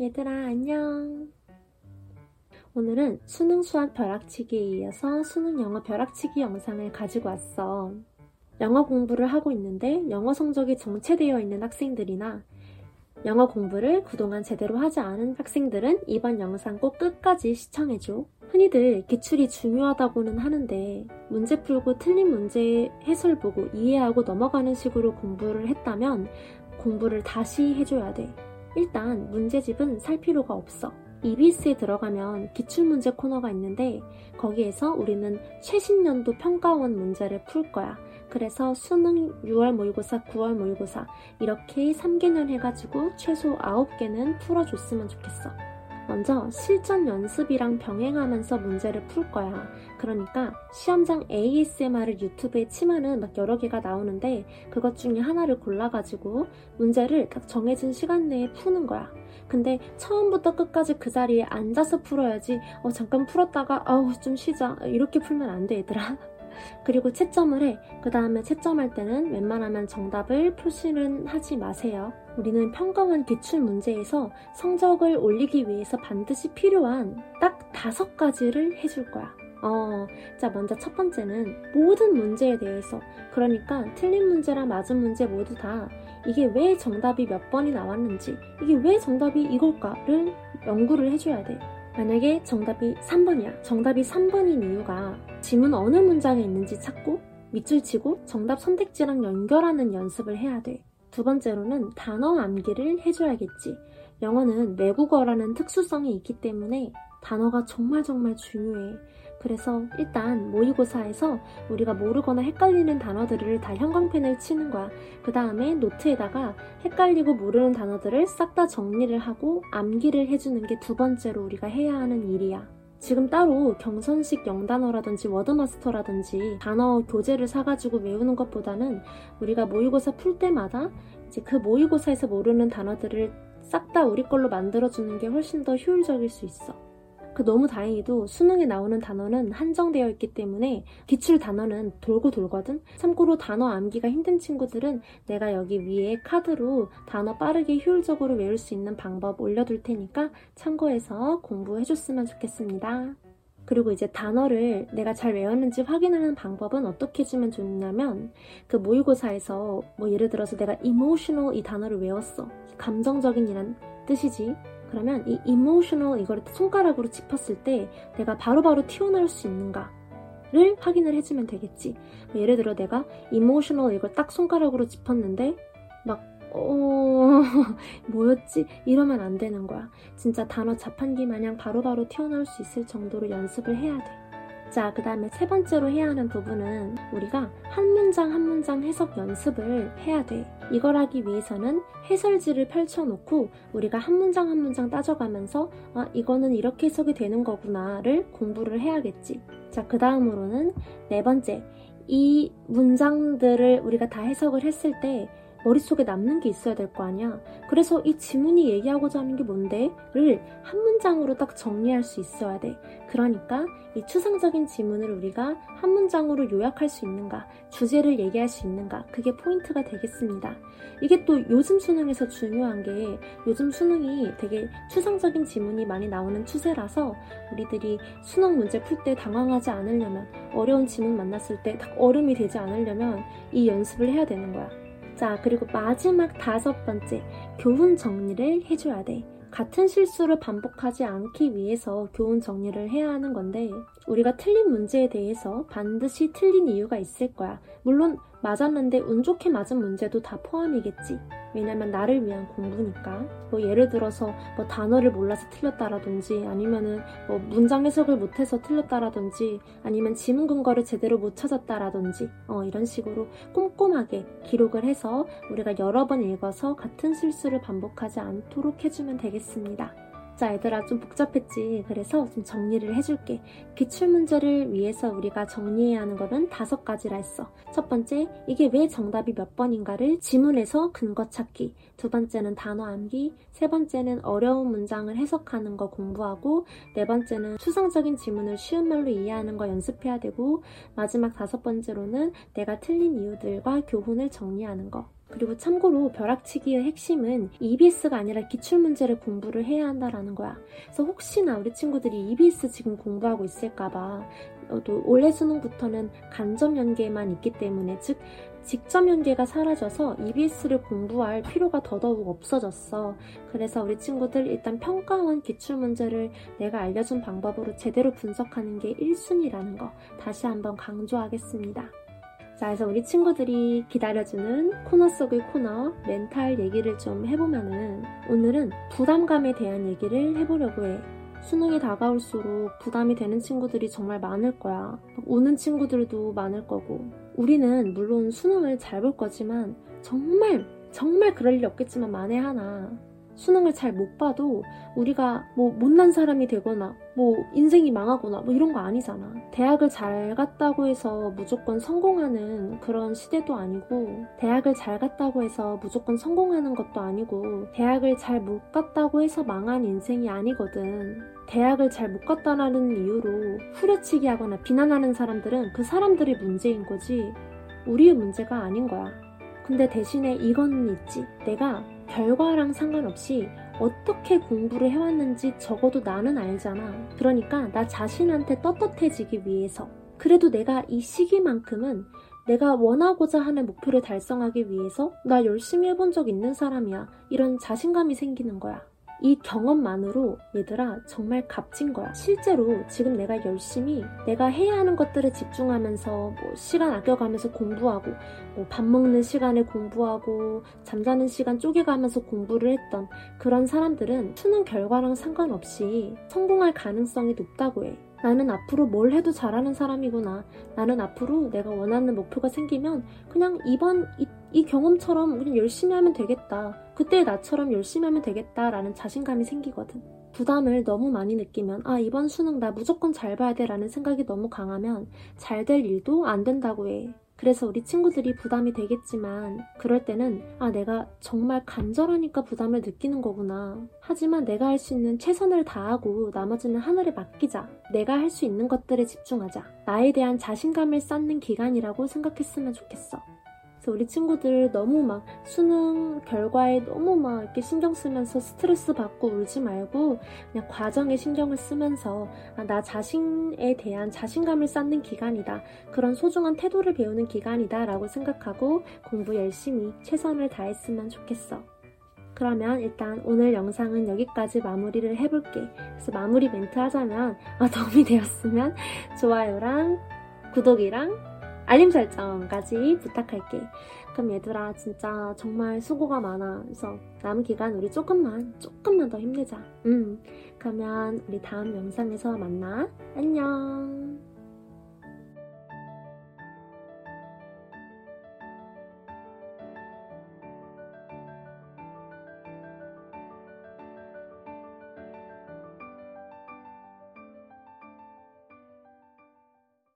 얘들아, 안녕. 오늘은 수능 수학 벼락치기에 이어서 수능 영어 벼락치기 영상을 가지고 왔어. 영어 공부를 하고 있는데 영어 성적이 정체되어 있는 학생들이나 영어 공부를 그동안 제대로 하지 않은 학생들은 이번 영상 꼭 끝까지 시청해줘. 흔히들 기출이 중요하다고는 하는데 문제 풀고 틀린 문제 해설 보고 이해하고 넘어가는 식으로 공부를 했다면 공부를 다시 해줘야 돼. 일단 문제집은 살 필요가 없어. EBS에 들어가면 기출문제 코너가 있는데 거기에서 우리는 최신 연도 평가원 문제를 풀 거야. 그래서 수능 6월 모의고사, 9월 모의고사 이렇게 3개년 해가지고 최소 9개는 풀어줬으면 좋겠어. 먼저 실전 연습이랑 병행하면서 문제를 풀 거야. 그러니까 시험장 ASMR을 유튜브에 치면은 막 여러 개가 나오는데 그것 중에 하나를 골라가지고 문제를 딱 정해진 시간 내에 푸는 거야. 근데 처음부터 끝까지 그 자리에 앉아서 풀어야지 어 잠깐 풀었다가 아우 좀 쉬자 이렇게 풀면 안 돼 얘들아. 그리고 채점을 해. 그 다음에 채점할 때는 웬만하면 정답을 표시는 하지 마세요. 우리는 평가원 기출 문제에서 성적을 올리기 위해서 반드시 필요한 딱 다섯 가지를 해줄 거야. 어, 자, 먼저 첫 번째는 모든 문제에 대해서. 그러니까 틀린 문제랑 맞은 문제 모두 다 이게 왜 정답이 몇 번이 나왔는지, 이게 왜 정답이 이걸까를 연구를 해줘야 돼. 만약에 정답이 3번이야. 정답이 3번인 이유가 지문 어느 문장에 있는지 찾고 밑줄 치고 정답 선택지랑 연결하는 연습을 해야 돼. 두 번째로는 단어 암기를 해줘야겠지. 영어는 외국어라는 특수성이 있기 때문에 단어가 정말 정말 중요해. 그래서 일단 모의고사에서 우리가 모르거나 헷갈리는 단어들을 다 형광펜을 치는 거야. 그 다음에 노트에다가 헷갈리고 모르는 단어들을 싹 다 정리를 하고 암기를 해주는 게 두 번째로 우리가 해야 하는 일이야. 지금 따로 경선식 영단어라든지 워드마스터라든지 단어 교재를 사가지고 외우는 것보다는 우리가 모의고사 풀 때마다 이제 그 모의고사에서 모르는 단어들을 싹 다 우리 걸로 만들어주는 게 훨씬 더 효율적일 수 있어. 그 너무 다행히도 수능에 나오는 단어는 한정되어 있기 때문에 기출 단어는 돌고 돌거든. 참고로 단어 암기가 힘든 친구들은 내가 여기 위에 카드로 단어 빠르게 효율적으로 외울 수 있는 방법 올려둘 테니까 참고해서 공부해줬으면 좋겠습니다. 그리고 이제 단어를 내가 잘 외웠는지 확인하는 방법은 어떻게 해주면 좋냐면 그 모의고사에서 뭐 예를 들어서 내가 emotional 이 단어를 외웠어. 감정적인 이란 뜻이지. 그러면 이 emotional 이거를 손가락으로 짚었을 때 내가 바로바로 바로 튀어나올 수 있는가를 확인을 해주면 되겠지. 뭐 예를 들어 내가 emotional 이걸 딱 손가락으로 짚었는데 막 어, 뭐였지? 이러면 안 되는 거야. 진짜 단어 자판기 마냥 바로바로 바로 튀어나올 수 있을 정도로 연습을 해야 돼. 자, 그 다음에 세 번째로 해야 하는 부분은 우리가 한 문장 한 문장 해석 연습을 해야 돼. 이걸 하기 위해서는 해설지를 펼쳐놓고 우리가 한 문장 한 문장 따져가면서 아, 이거는 이렇게 해석이 되는 거구나를 공부를 해야겠지. 자, 그 다음으로는 네 번째. 이 문장들을 우리가 다 해석을 했을 때 머릿속에 남는 게 있어야 될 거 아니야. 그래서 이 지문이 얘기하고자 하는 게 뭔데?를 한 문장으로 딱 정리할 수 있어야 돼. 그러니까 이 추상적인 지문을 우리가 한 문장으로 요약할 수 있는가, 주제를 얘기할 수 있는가, 그게 포인트가 되겠습니다. 이게 또 요즘 수능에서 중요한 게 요즘 수능이 되게 추상적인 지문이 많이 나오는 추세라서 우리들이 수능 문제 풀 때 당황하지 않으려면 어려운 지문 만났을 때 딱 얼음이 되지 않으려면 이 연습을 해야 되는 거야. 자, 그리고 마지막 다섯 번째, 교훈 정리를 해줘야 돼. 같은 실수를 반복하지 않기 위해서 교훈 정리를 해야 하는 건데, 우리가 틀린 문제에 대해서 반드시 틀린 이유가 있을 거야. 물론 맞았는데 운 좋게 맞은 문제도 다 포함이겠지. 왜냐면 나를 위한 공부니까. 뭐 예를 들어서 뭐 단어를 몰라서 틀렸다라든지 아니면은 뭐 문장 해석을 못해서 틀렸다라든지 아니면 지문 근거를 제대로 못 찾았다라든지 어 이런 식으로 꼼꼼하게 기록을 해서 우리가 여러 번 읽어서 같은 실수를 반복하지 않도록 해주면 되겠습니다. 자, 얘들아, 좀 복잡했지. 그래서 좀 정리를 해줄게. 기출문제를 위해서 우리가 정리해야 하는 거는 다섯 가지라 했어. 첫 번째, 이게 왜 정답이 몇 번인가를 지문에서 근거 찾기. 두 번째는 단어 암기. 세 번째는 어려운 문장을 해석하는 거 공부하고. 네 번째는 추상적인 지문을 쉬운 말로 이해하는 거 연습해야 되고. 마지막 다섯 번째로는 내가 틀린 이유들과 교훈을 정리하는 거. 그리고 참고로 벼락치기의 핵심은 EBS가 아니라 기출문제를 공부를 해야 한다라는 거야. 그래서 혹시나 우리 친구들이 EBS 지금 공부하고 있을까봐 어, 또 올해 수능부터는 간접 연계만 있기 때문에 즉 직접 연계가 사라져서 EBS를 공부할 필요가 더더욱 없어졌어. 그래서 우리 친구들 일단 평가원 기출문제를 내가 알려준 방법으로 제대로 분석하는 게 1순위라는 거 다시 한번 강조하겠습니다. 자, 그래서 우리 친구들이 기다려주는 코너 속의 코너, 멘탈 얘기를 좀 해보면은 오늘은 부담감에 대한 얘기를 해보려고 해. 수능이 다가올수록 부담이 되는 친구들이 정말 많을 거야. 오는 친구들도 많을 거고. 우리는 물론 수능을 잘 볼 거지만 정말, 정말 그럴 일 없겠지만 만에 하나 수능을 잘 못 봐도 우리가 뭐 못난 사람이 되거나 뭐 인생이 망하거나 뭐 이런 거 아니잖아. 대학을 잘 갔다고 해서 무조건 성공하는 그런 시대도 아니고 대학을 잘 갔다고 해서 무조건 성공하는 것도 아니고 대학을 잘 못 갔다고 해서 망한 인생이 아니거든. 대학을 잘 못 갔다라는 이유로 후려치기 하거나 비난하는 사람들은 그 사람들의 문제인 거지 우리의 문제가 아닌 거야. 근데 대신에 이건 있지. 내가 결과랑 상관없이 어떻게 공부를 해왔는지 적어도 나는 알잖아. 그러니까 나 자신한테 떳떳해지기 위해서. 그래도 내가 이 시기만큼은 내가 원하고자 하는 목표를 달성하기 위해서 나 열심히 해본 적 있는 사람이야. 이런 자신감이 생기는 거야. 이 경험만으로 얘들아 정말 값진 거야. 실제로 지금 내가 열심히 내가 해야 하는 것들에 집중하면서 뭐 시간 아껴가면서 공부하고 뭐 밥 먹는 시간에 공부하고 잠자는 시간 쪼개가면서 공부를 했던 그런 사람들은 수능 결과랑 상관없이 성공할 가능성이 높다고 해. 나는 앞으로 뭘 해도 잘하는 사람이구나. 나는 앞으로 내가 원하는 목표가 생기면 그냥 이번 이, 이 경험처럼 그냥 열심히 하면 되겠다. 그때 나처럼 열심히 하면 되겠다라는 자신감이 생기거든. 부담을 너무 많이 느끼면 아 이번 수능 나 무조건 잘 봐야 돼라는 생각이 너무 강하면 잘 될 일도 안 된다고 해. 그래서 우리 친구들이 부담이 되겠지만 그럴 때는 아 내가 정말 간절하니까 부담을 느끼는 거구나. 하지만 내가 할 수 있는 최선을 다하고 나머지는 하늘에 맡기자. 내가 할 수 있는 것들에 집중하자. 나에 대한 자신감을 쌓는 기간이라고 생각했으면 좋겠어. 그래서 우리 친구들 너무 막 수능 결과에 너무 막 이렇게 신경 쓰면서 스트레스 받고 울지 말고 그냥 과정에 신경을 쓰면서 아, 나 자신에 대한 자신감을 쌓는 기간이다. 그런 소중한 태도를 배우는 기간이다. 라고 생각하고 공부 열심히 최선을 다했으면 좋겠어. 그러면 일단 오늘 영상은 여기까지 마무리를 해볼게. 그래서 마무리 멘트 하자면 아, 도움이 되었으면 좋아요랑 구독이랑 알림 설정까지 부탁할게. 그럼 얘들아 진짜 정말 수고가 많아. 그래서 남은 기간 우리 조금만 조금만 더 힘내자. 음. 그러면 우리 다음 영상에서 만나. 안녕.